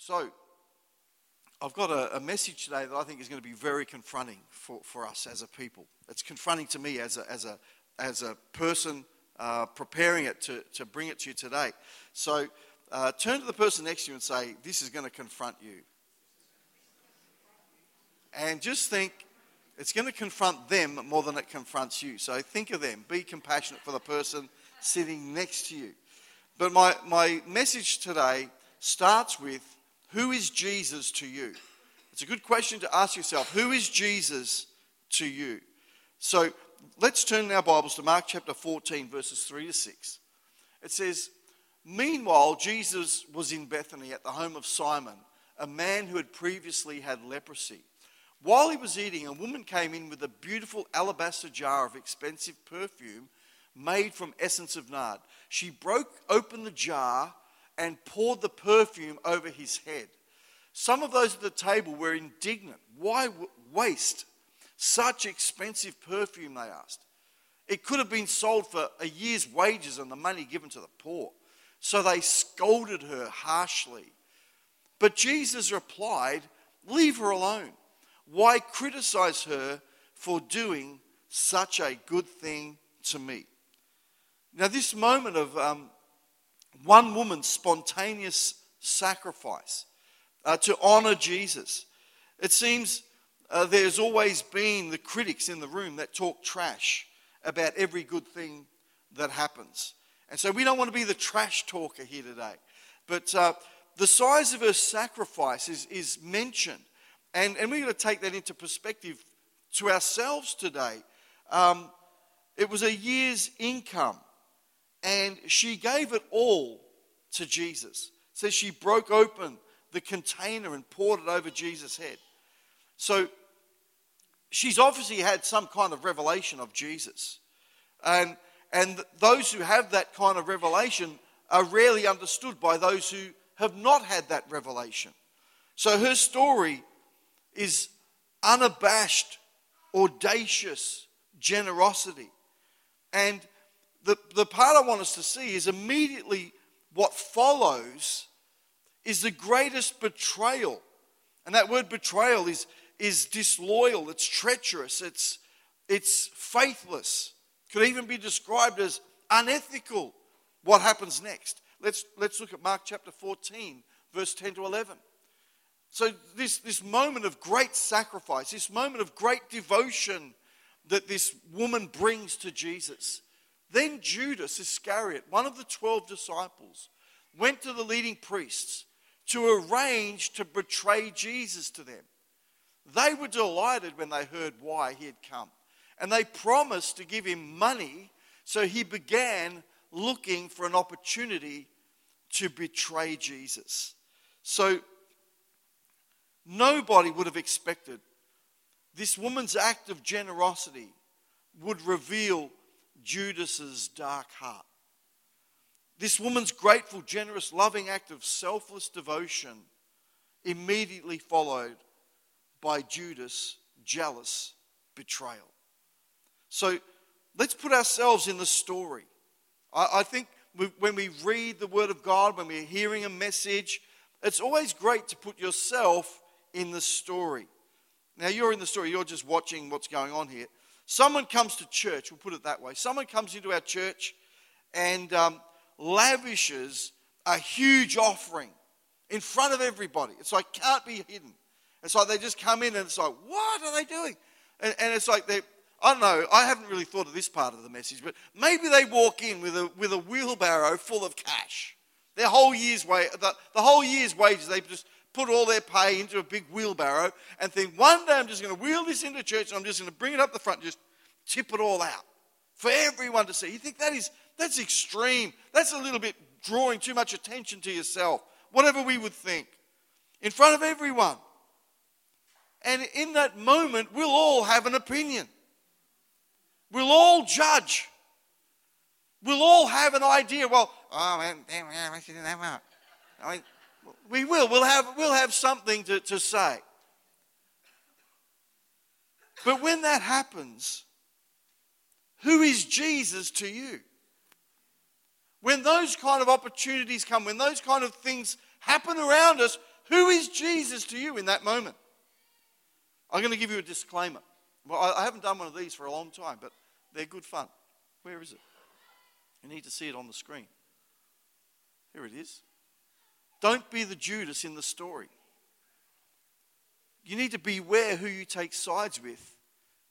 So, I've got a, a, message today that I think is going to be very confronting for, for us as a people. It's confronting to me as a, as a, as a person uh, preparing it to, to bring it to you today. So, uh, turn to the person next to you and say, This is going to confront you. And just think, it's going to confront them more than it confronts you. So, think of them. Be compassionate for the person sitting next to you. But my, my message today starts with Who is Jesus to you? It's a good question to ask yourself. Who is Jesus to you? So let's turn our Bibles to Mark chapter 14, verses 3 to 6. It says, Meanwhile, Jesus was in Bethany at the home of Simon, a man who had previously had leprosy. While he was eating, a woman came in with a beautiful alabaster jar of expensive perfume made from essence of nard. She broke open the jar and poured the perfume over his head. Some of those at the table were indignant. Why waste such expensive perfume? They asked. It could have been sold for a year's wages and the money given to the poor. So they scolded her harshly. But Jesus replied, Leave her alone. Why criticize her for doing such a good thing to me? Now, this moment of um, one woman's spontaneous sacrifice uh, to honor Jesus, it seems uh, there's always been the critics in the room that talk trash about every good thing that happens. And so we don't want to be the trash talker here today. But uh, the size of her sacrifice is, is mentioned. And, and we're going to take that into perspective to ourselves today. Um, it was a year's income and she gave it all to Jesus. Says she broke open the container and poured it over Jesus' head. So she's obviously had some kind of revelation of Jesus. And, and those who have that kind of revelation are rarely understood by those who have not had that revelation. So her story is unabashed, audacious generosity. And the, the part I want us to see is immediately what follows is the greatest betrayal. And that word betrayal is, is disloyal, it's treacherous, it's, it's faithless. Could even be described as unethical. What happens next? Let's, let's look at Mark chapter 14, verse 10 to 11. So, this, this moment of great sacrifice, this moment of great devotion that this woman brings to Jesus, then Judas Iscariot, one of the 12 disciples, went to the leading priests to arrange to betray Jesus to them. They were delighted when they heard why he had come, and they promised to give him money, so he began looking for an opportunity to betray Jesus. So, nobody would have expected this woman's act of generosity would reveal Judas's dark heart. This woman's grateful, generous, loving act of selfless devotion immediately followed by Judas' jealous betrayal. So let's put ourselves in the story. I, I think we, when we read the Word of God, when we're hearing a message, it's always great to put yourself in the story. Now, you're in the story, you're just watching what's going on here. Someone comes to church, we'll put it that way. Someone comes into our church and um, lavishes a huge offering in front of everybody. It's like can't be hidden. It's like they just come in and it's like, what are they doing? And, and it's like they, I don't know, I haven't really thought of this part of the message, but maybe they walk in with a, with a wheelbarrow full of cash. Their whole year's wage, the, the whole year's wages, they just put all their pay into a big wheelbarrow and think, one day I'm just going to wheel this into church and I'm just going to bring it up the front, and just tip it all out for everyone to see. You think that is that's extreme. That's a little bit drawing too much attention to yourself. Whatever we would think. In front of everyone. And in that moment, we'll all have an opinion. We'll all judge. We'll all have an idea. Well, oh. I mean, we will. We'll have, we'll have something to, to say. But when that happens, who is Jesus to you? When those kind of opportunities come, when those kind of things happen around us, Who is Jesus to you in that moment? I'm going to give you a disclaimer. Well, I haven't done one of these for a long time, but they're good fun. Where is it? You need to see it on the screen. Here it is. Don't be the Judas in the story. You need to beware who you take sides with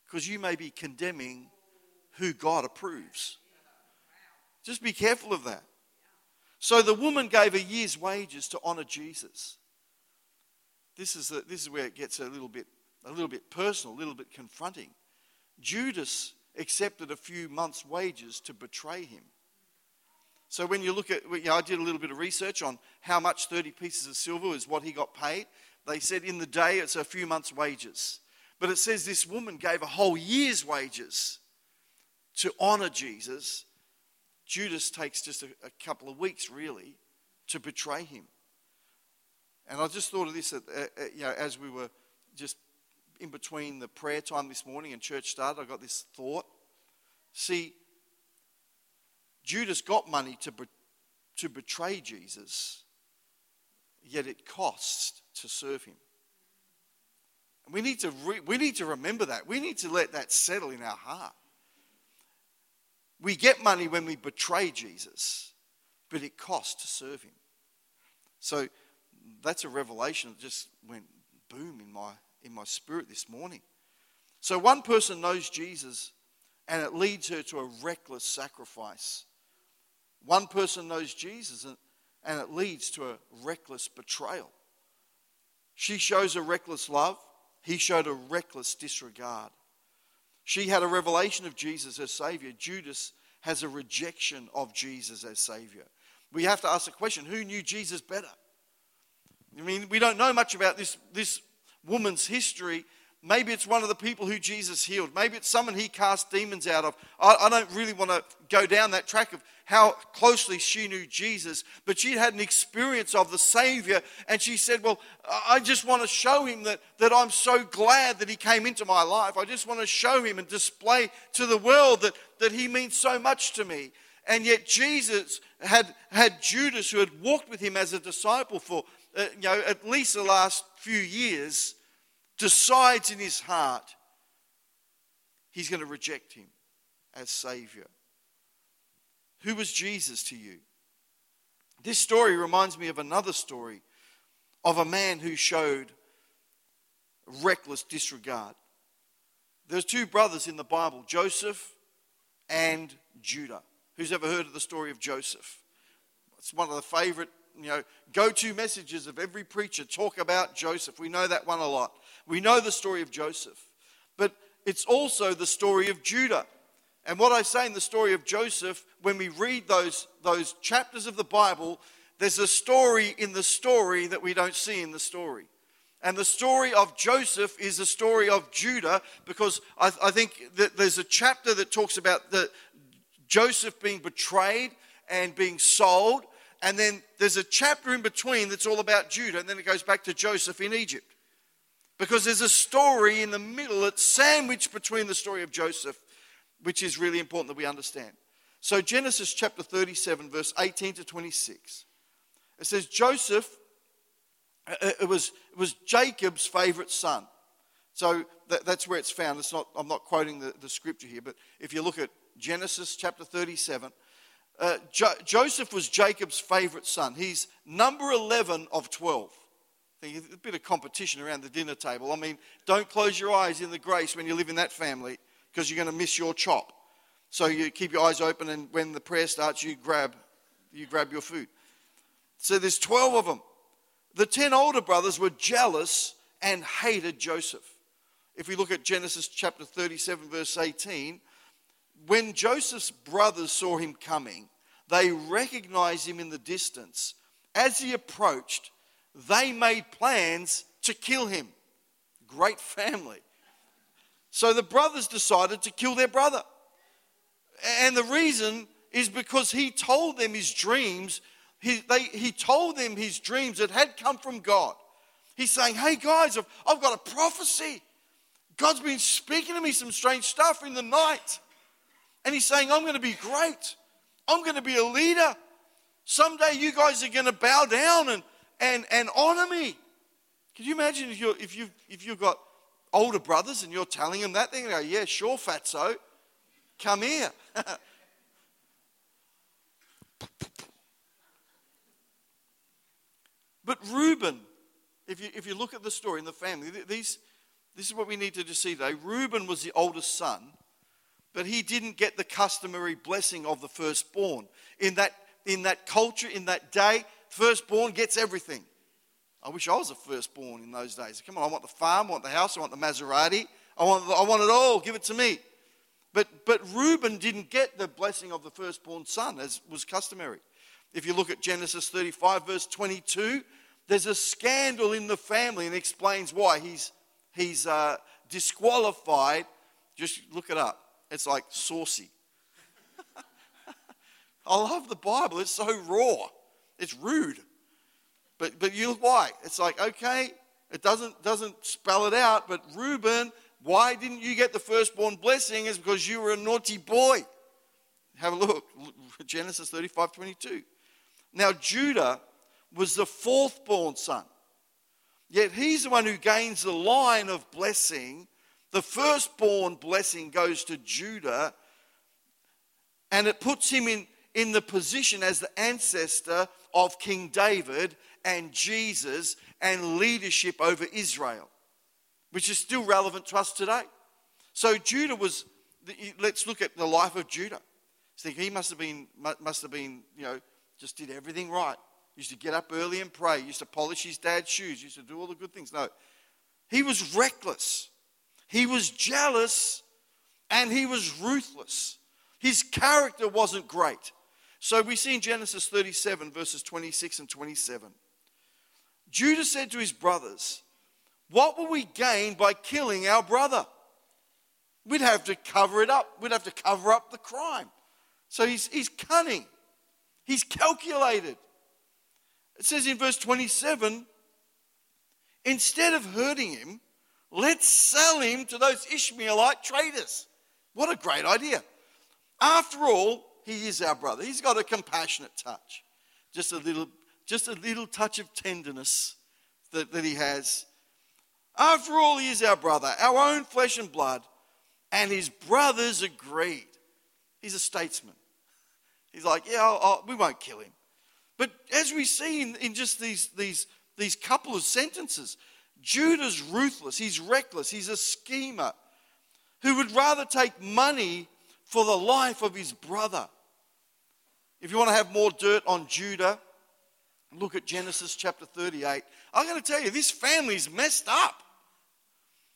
because you may be condemning who God approves. Just be careful of that. So the woman gave a year's wages to honor Jesus. This is, the, this is where it gets a little bit a little bit personal, a little bit confronting. Judas accepted a few months' wages to betray him. So when you look at, you know, I did a little bit of research on how much 30 pieces of silver is what he got paid. They said in the day it's a few months' wages. But it says this woman gave a whole year's wages to honor Jesus. Judas takes just a, a couple of weeks, really, to betray him. And I just thought of this, uh, uh, you know, as we were just in between the prayer time this morning and church started, I got this thought. See, Judas got money to, be, to betray Jesus, yet it costs to serve him. And we need, to re, we need to remember that. We need to let that settle in our heart. We get money when we betray Jesus, but it costs to serve him. So that's a revelation that just went boom in my in my spirit this morning. So one person knows Jesus and it leads her to a reckless sacrifice. One person knows Jesus and, and it leads to a reckless betrayal. She shows a reckless love, he showed a reckless disregard. She had a revelation of Jesus as Savior. Judas has a rejection of Jesus as Savior. We have to ask the question who knew Jesus better? I mean, we don't know much about this, this woman's history. Maybe it's one of the people who Jesus healed. Maybe it's someone he cast demons out of. I, I don't really want to go down that track of how closely she knew Jesus, but she had an experience of the Savior, and she said, Well, I just want to show him that, that I'm so glad that he came into my life. I just want to show him and display to the world that, that he means so much to me. And yet, Jesus had, had Judas, who had walked with him as a disciple for uh, you know, at least the last few years, decides in his heart he's going to reject him as Savior. Who was Jesus to you? This story reminds me of another story of a man who showed reckless disregard. There's two brothers in the Bible, Joseph and Judah. Who's ever heard of the story of Joseph? It's one of the favorite you know, go to messages of every preacher talk about Joseph. We know that one a lot. We know the story of Joseph. But it's also the story of Judah. And what I say in the story of Joseph, when we read those, those chapters of the Bible, there's a story in the story that we don't see in the story. And the story of Joseph is the story of Judah because I, I think that there's a chapter that talks about the, Joseph being betrayed and being sold and then there's a chapter in between that's all about Judah, and then it goes back to Joseph in Egypt. Because there's a story in the middle that's sandwiched between the story of Joseph, which is really important that we understand. So, Genesis chapter 37, verse 18 to 26, it says, Joseph, uh, uh, it was, it was Jacob's favorite son. So that, that's where it's found. It's not, I'm not quoting the, the scripture here, but if you look at Genesis chapter 37, uh, jo- Joseph was Jacob's favorite son. He's number 11 of 12. A bit of competition around the dinner table. I mean, don't close your eyes in the grace when you live in that family because you're going to miss your chop. So you keep your eyes open, and when the prayer starts, you grab, you grab your food. So there's 12 of them. The 10 older brothers were jealous and hated Joseph. If we look at Genesis chapter 37, verse 18, when Joseph's brothers saw him coming, they recognized him in the distance. As he approached, they made plans to kill him. Great family. So the brothers decided to kill their brother. And the reason is because he told them his dreams. He, they, he told them his dreams that had come from God. He's saying, Hey guys, I've, I've got a prophecy. God's been speaking to me some strange stuff in the night. And he's saying, I'm going to be great. I'm going to be a leader. Someday you guys are going to bow down and, and, and honor me. Can you imagine if, you're, if, you've, if you've got older brothers and you're telling them that? They're going to go, yeah, sure, fatso. Come here. but Reuben, if you, if you look at the story in the family, these, this is what we need to see today. Reuben was the oldest son, but he didn't get the customary blessing of the firstborn. In that, in that culture, in that day, firstborn gets everything. I wish I was a firstborn in those days. Come on, I want the farm, I want the house, I want the Maserati, I want, I want it all, give it to me. But, but Reuben didn't get the blessing of the firstborn son, as was customary. If you look at Genesis 35, verse 22, there's a scandal in the family and explains why he's, he's uh, disqualified. Just look it up. It's like saucy. I love the Bible. It's so raw. It's rude. But, but you why. It's like, okay, it doesn't, doesn't spell it out, but Reuben, why didn't you get the firstborn blessing? Is because you were a naughty boy. Have a look. Genesis 35 22. Now, Judah was the fourth born son. Yet he's the one who gains the line of blessing. The firstborn blessing goes to Judah, and it puts him in, in the position as the ancestor of King David and Jesus and leadership over Israel, which is still relevant to us today. So Judah was, let's look at the life of Judah. Think he must have been, must have been, you know, just did everything right. Used to get up early and pray. Used to polish his dad's shoes. Used to do all the good things. No, he was reckless. He was jealous and he was ruthless. His character wasn't great. So we see in Genesis 37, verses 26 and 27. Judah said to his brothers, What will we gain by killing our brother? We'd have to cover it up. We'd have to cover up the crime. So he's, he's cunning, he's calculated. It says in verse 27 instead of hurting him, let's sell him to those Ishmaelite traders. What a great idea. After all, he is our brother. He's got a compassionate touch. Just a little, just a little touch of tenderness that, that he has. After all, he is our brother, our own flesh and blood. And his brothers agreed. He's a statesman. He's like, yeah, I'll, I'll, we won't kill him. But as we see in, in just these, these, these couple of sentences, Judah's ruthless, he's reckless, he's a schemer who would rather take money for the life of his brother. If you want to have more dirt on Judah, look at Genesis chapter 38. I'm going to tell you, this family's messed up.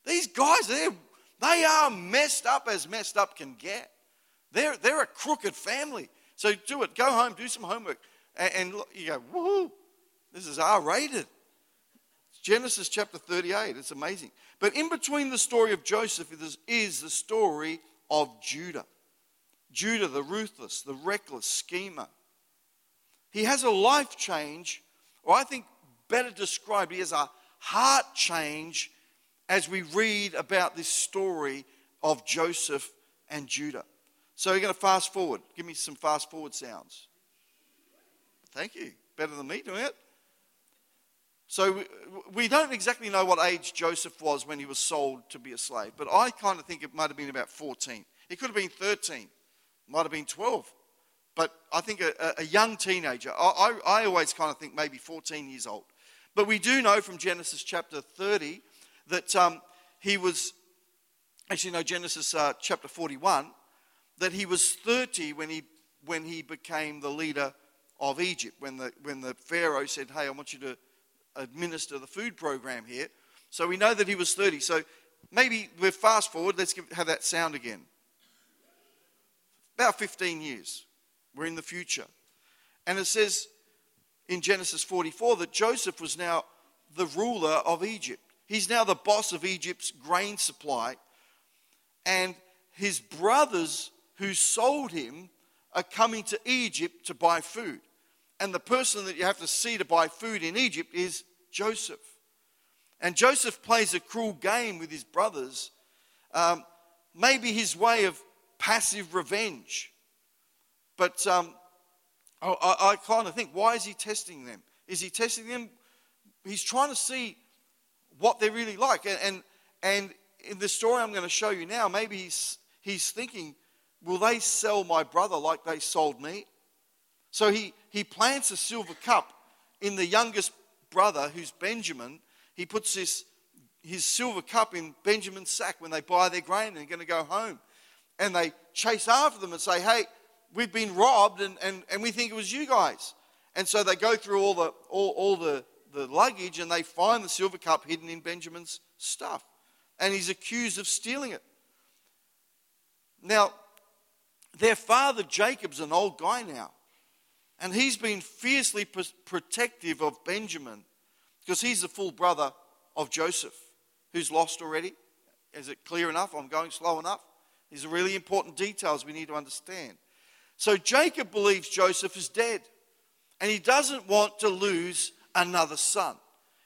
These guys, they're, they are messed up as messed up can get. They're, they're a crooked family. So do it. Go home, do some homework. And, and you go, woohoo, this is R rated. Genesis chapter 38. It's amazing. But in between the story of Joseph is the story of Judah. Judah, the ruthless, the reckless schemer. He has a life change, or I think better described, he has a heart change as we read about this story of Joseph and Judah. So we're going to fast forward. Give me some fast forward sounds. Thank you. Better than me doing it. So we don't exactly know what age Joseph was when he was sold to be a slave, but I kind of think it might have been about 14. He could have been 13, might have been 12, but I think a, a young teenager. I, I, I always kind of think maybe 14 years old. But we do know from Genesis chapter 30 that um, he was, actually, no, Genesis uh, chapter 41, that he was 30 when he, when he became the leader of Egypt when the, when the Pharaoh said, Hey, I want you to administer the food program here. So we know that he was 30. So maybe we're fast forward. Let's give, have that sound again. About 15 years. We're in the future. And it says in Genesis 44 that Joseph was now the ruler of Egypt. He's now the boss of Egypt's grain supply. And his brothers who sold him are coming to Egypt to buy food. And the person that you have to see to buy food in Egypt is Joseph. And Joseph plays a cruel game with his brothers, um, maybe his way of passive revenge. But um, I, I, kind of think, why is he testing them? Is he testing them? He's trying to see what they're really like. And, and, and in the story I'm going to show you now, maybe he's, he's thinking, will they sell my brother like they sold me? So he, he plants a silver cup in the youngest brother, who's Benjamin. He puts this, his silver cup in Benjamin's sack when they buy their grain and they're going to go home. And they chase after them and say, hey, we've been robbed and, and, and we think it was you guys. And so they go through all the, all, all the, the luggage and they find the silver cup hidden in Benjamin's stuff. And he's accused of stealing it. Now, their father Jacob's an old guy now. And he's been fiercely protective of Benjamin because he's the full brother of Joseph, who's lost already. Is it clear enough? I'm going slow enough. These are really important details we need to understand. So Jacob believes Joseph is dead, and he doesn't want to lose another son.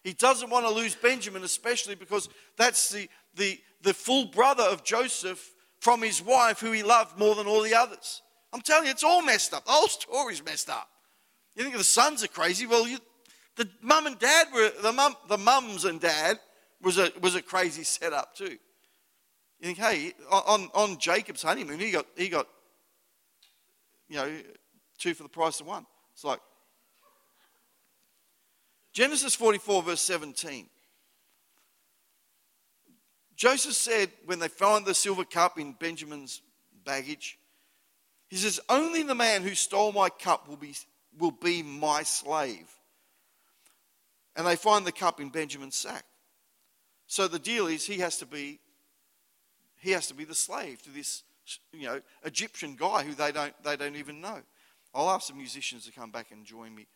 He doesn't want to lose Benjamin, especially because that's the, the, the full brother of Joseph from his wife, who he loved more than all the others. I'm telling you, it's all messed up. The whole story's messed up. You think the sons are crazy? Well, you, the mum and dad were the mum, the mums and dad was a was a crazy setup too. You think, hey, on, on Jacob's honeymoon, he got he got you know, two for the price of one. It's like Genesis 44, verse 17. Joseph said, when they found the silver cup in Benjamin's baggage, he says, Only the man who stole my cup will be, will be my slave. And they find the cup in Benjamin's sack. So the deal is he has to be he has to be the slave to this you know, Egyptian guy who they don't, they don't even know. I'll ask some musicians to come back and join me.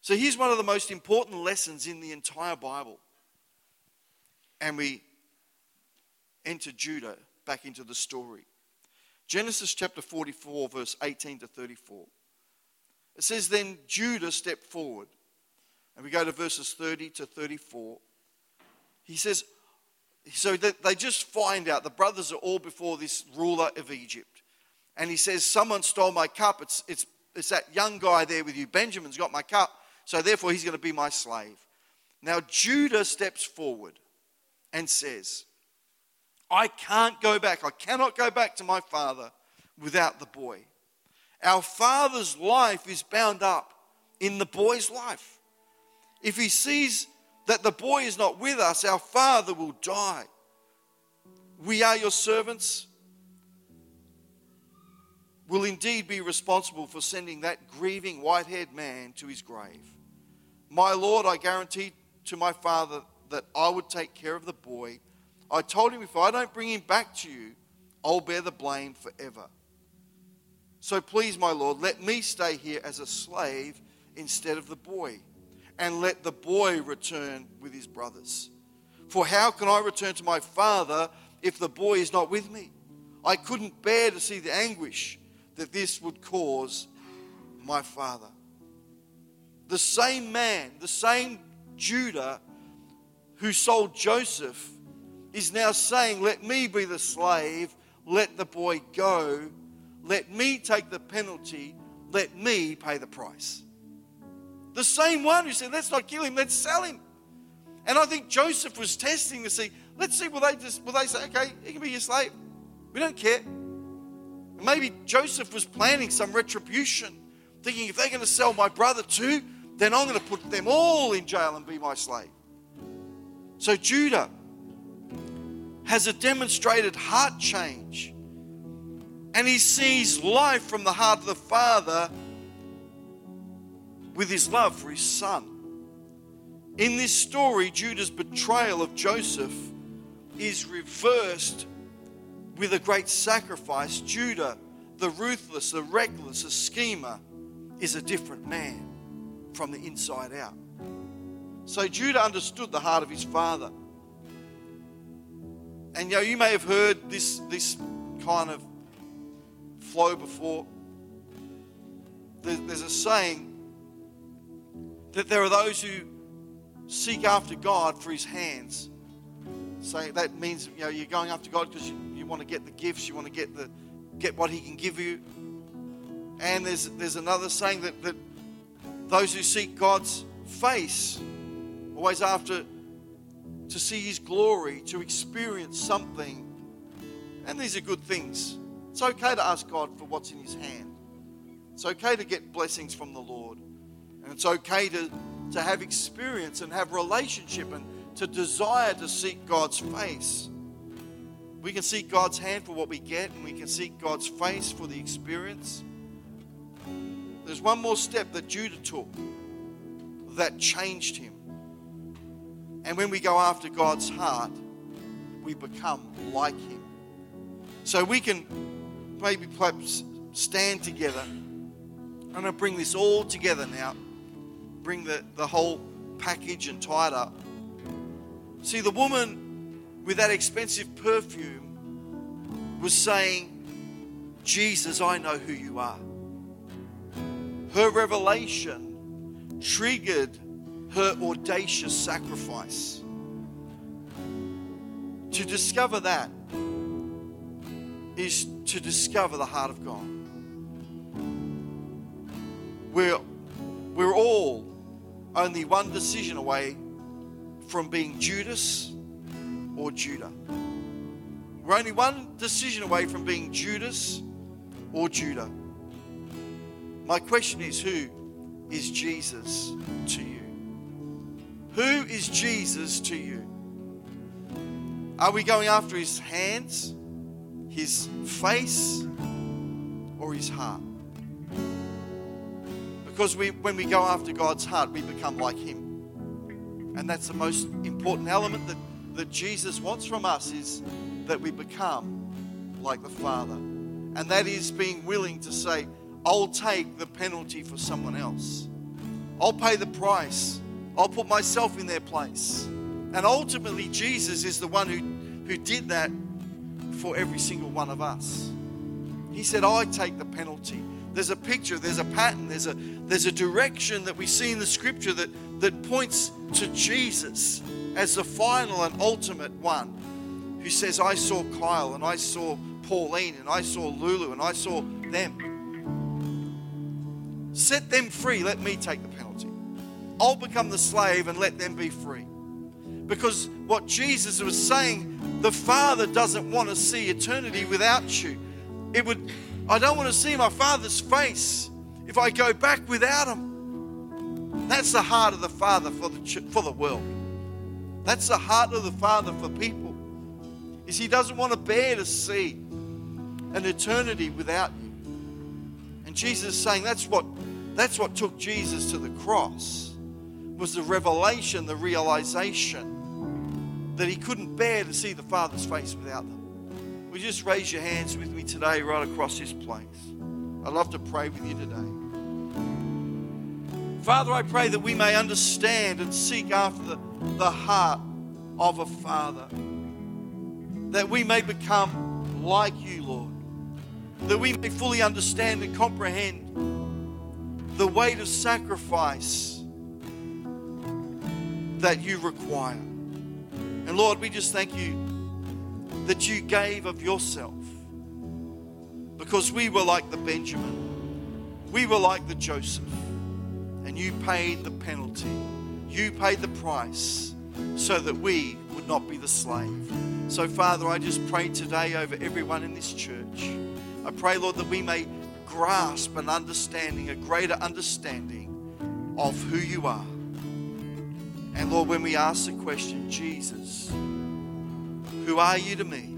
So here's one of the most important lessons in the entire Bible. And we enter Judah back into the story. Genesis chapter 44, verse 18 to 34. It says, Then Judah stepped forward. And we go to verses 30 to 34. He says, so they just find out the brothers are all before this ruler of Egypt. And he says, Someone stole my cup. It's, it's, it's that young guy there with you. Benjamin's got my cup. So therefore, he's going to be my slave. Now, Judah steps forward and says, I can't go back. I cannot go back to my father without the boy. Our father's life is bound up in the boy's life. If he sees that the boy is not with us, our father will die. We are your servants. Will indeed be responsible for sending that grieving white haired man to his grave. My Lord, I guaranteed to my father that I would take care of the boy. I told him if I don't bring him back to you, I'll bear the blame forever. So please, my Lord, let me stay here as a slave instead of the boy and let the boy return with his brothers. For how can I return to my father if the boy is not with me? I couldn't bear to see the anguish that this would cause my father. The same man, the same Judah who sold Joseph, is now saying, Let me be the slave, let the boy go, let me take the penalty, let me pay the price. The same one who said, let's not kill him, let's sell him. And I think Joseph was testing to see, let's see, will they just will they say, okay, he can be your slave? We don't care. maybe Joseph was planning some retribution, thinking if they're going to sell my brother too, then I'm going to put them all in jail and be my slave. So Judah has a demonstrated heart change. And he sees life from the heart of the Father with his love for his son. In this story, Judah's betrayal of Joseph is reversed with a great sacrifice. Judah, the ruthless, the reckless, the schemer, is a different man from the inside out. So Judah understood the heart of his father. And you know, you may have heard this, this kind of flow before. There's a saying that there are those who seek after God for his hands. So that means you know you're going after God because you, you want to get the gifts, you want to get the get what he can give you. And there's there's another saying that, that those who seek God's face, always after to see His glory, to experience something. And these are good things. It's okay to ask God for what's in His hand. It's okay to get blessings from the Lord. And it's okay to, to have experience and have relationship and to desire to seek God's face. We can seek God's hand for what we get, and we can seek God's face for the experience. There's one more step that Judah took that changed him. And when we go after God's heart, we become like him. So we can maybe perhaps stand together. I'm going to bring this all together now. Bring the, the whole package and tie it up. See, the woman with that expensive perfume was saying, Jesus, I know who you are. Her revelation triggered her audacious sacrifice. To discover that is to discover the heart of God. We're, we're all only one decision away from being Judas or Judah. We're only one decision away from being Judas or Judah. My question is who is Jesus to you? Who is Jesus to you? Are we going after his hands, his face, or his heart? Because we, when we go after God's heart, we become like him. And that's the most important element that, that Jesus wants from us is that we become like the Father. And that is being willing to say, I'll take the penalty for someone else. I'll pay the price. I'll put myself in their place. And ultimately, Jesus is the one who, who did that for every single one of us. He said, I take the penalty. There's a picture, there's a pattern, there's a, there's a direction that we see in the scripture that, that points to Jesus as the final and ultimate one who says, I saw Kyle and I saw Pauline and I saw Lulu and I saw them. Set them free, let me take the penalty. I'll become the slave and let them be free. Because what Jesus was saying, the Father doesn't want to see eternity without you. It would I don't want to see my Father's face if I go back without him. That's the heart of the Father for the, for the world. That's the heart of the Father for people. Is He doesn't want to bear to see an eternity without you. And Jesus is saying that's what that's what took Jesus to the cross was the revelation, the realization that he couldn't bear to see the Father's face without them. Would you just raise your hands with me today, right across this place? I'd love to pray with you today. Father, I pray that we may understand and seek after the, the heart of a father. That we may become like you, Lord. That we may fully understand and comprehend the weight of sacrifice that you require. And Lord, we just thank you that you gave of yourself because we were like the Benjamin, we were like the Joseph, and you paid the penalty, you paid the price so that we would not be the slave. So, Father, I just pray today over everyone in this church. I pray, Lord, that we may grasp an understanding, a greater understanding of who you are. And Lord, when we ask the question, Jesus, who are you to me?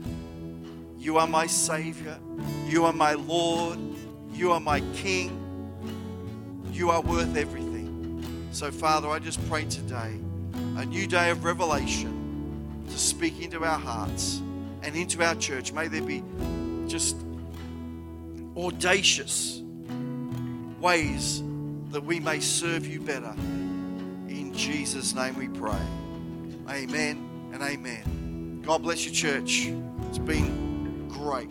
You are my Savior. You are my Lord. You are my King. You are worth everything. So, Father, I just pray today a new day of revelation to speak into our hearts and into our church. May there be just audacious ways that we may serve you better. In Jesus' name we pray. Amen and amen. God bless your church. It's been great.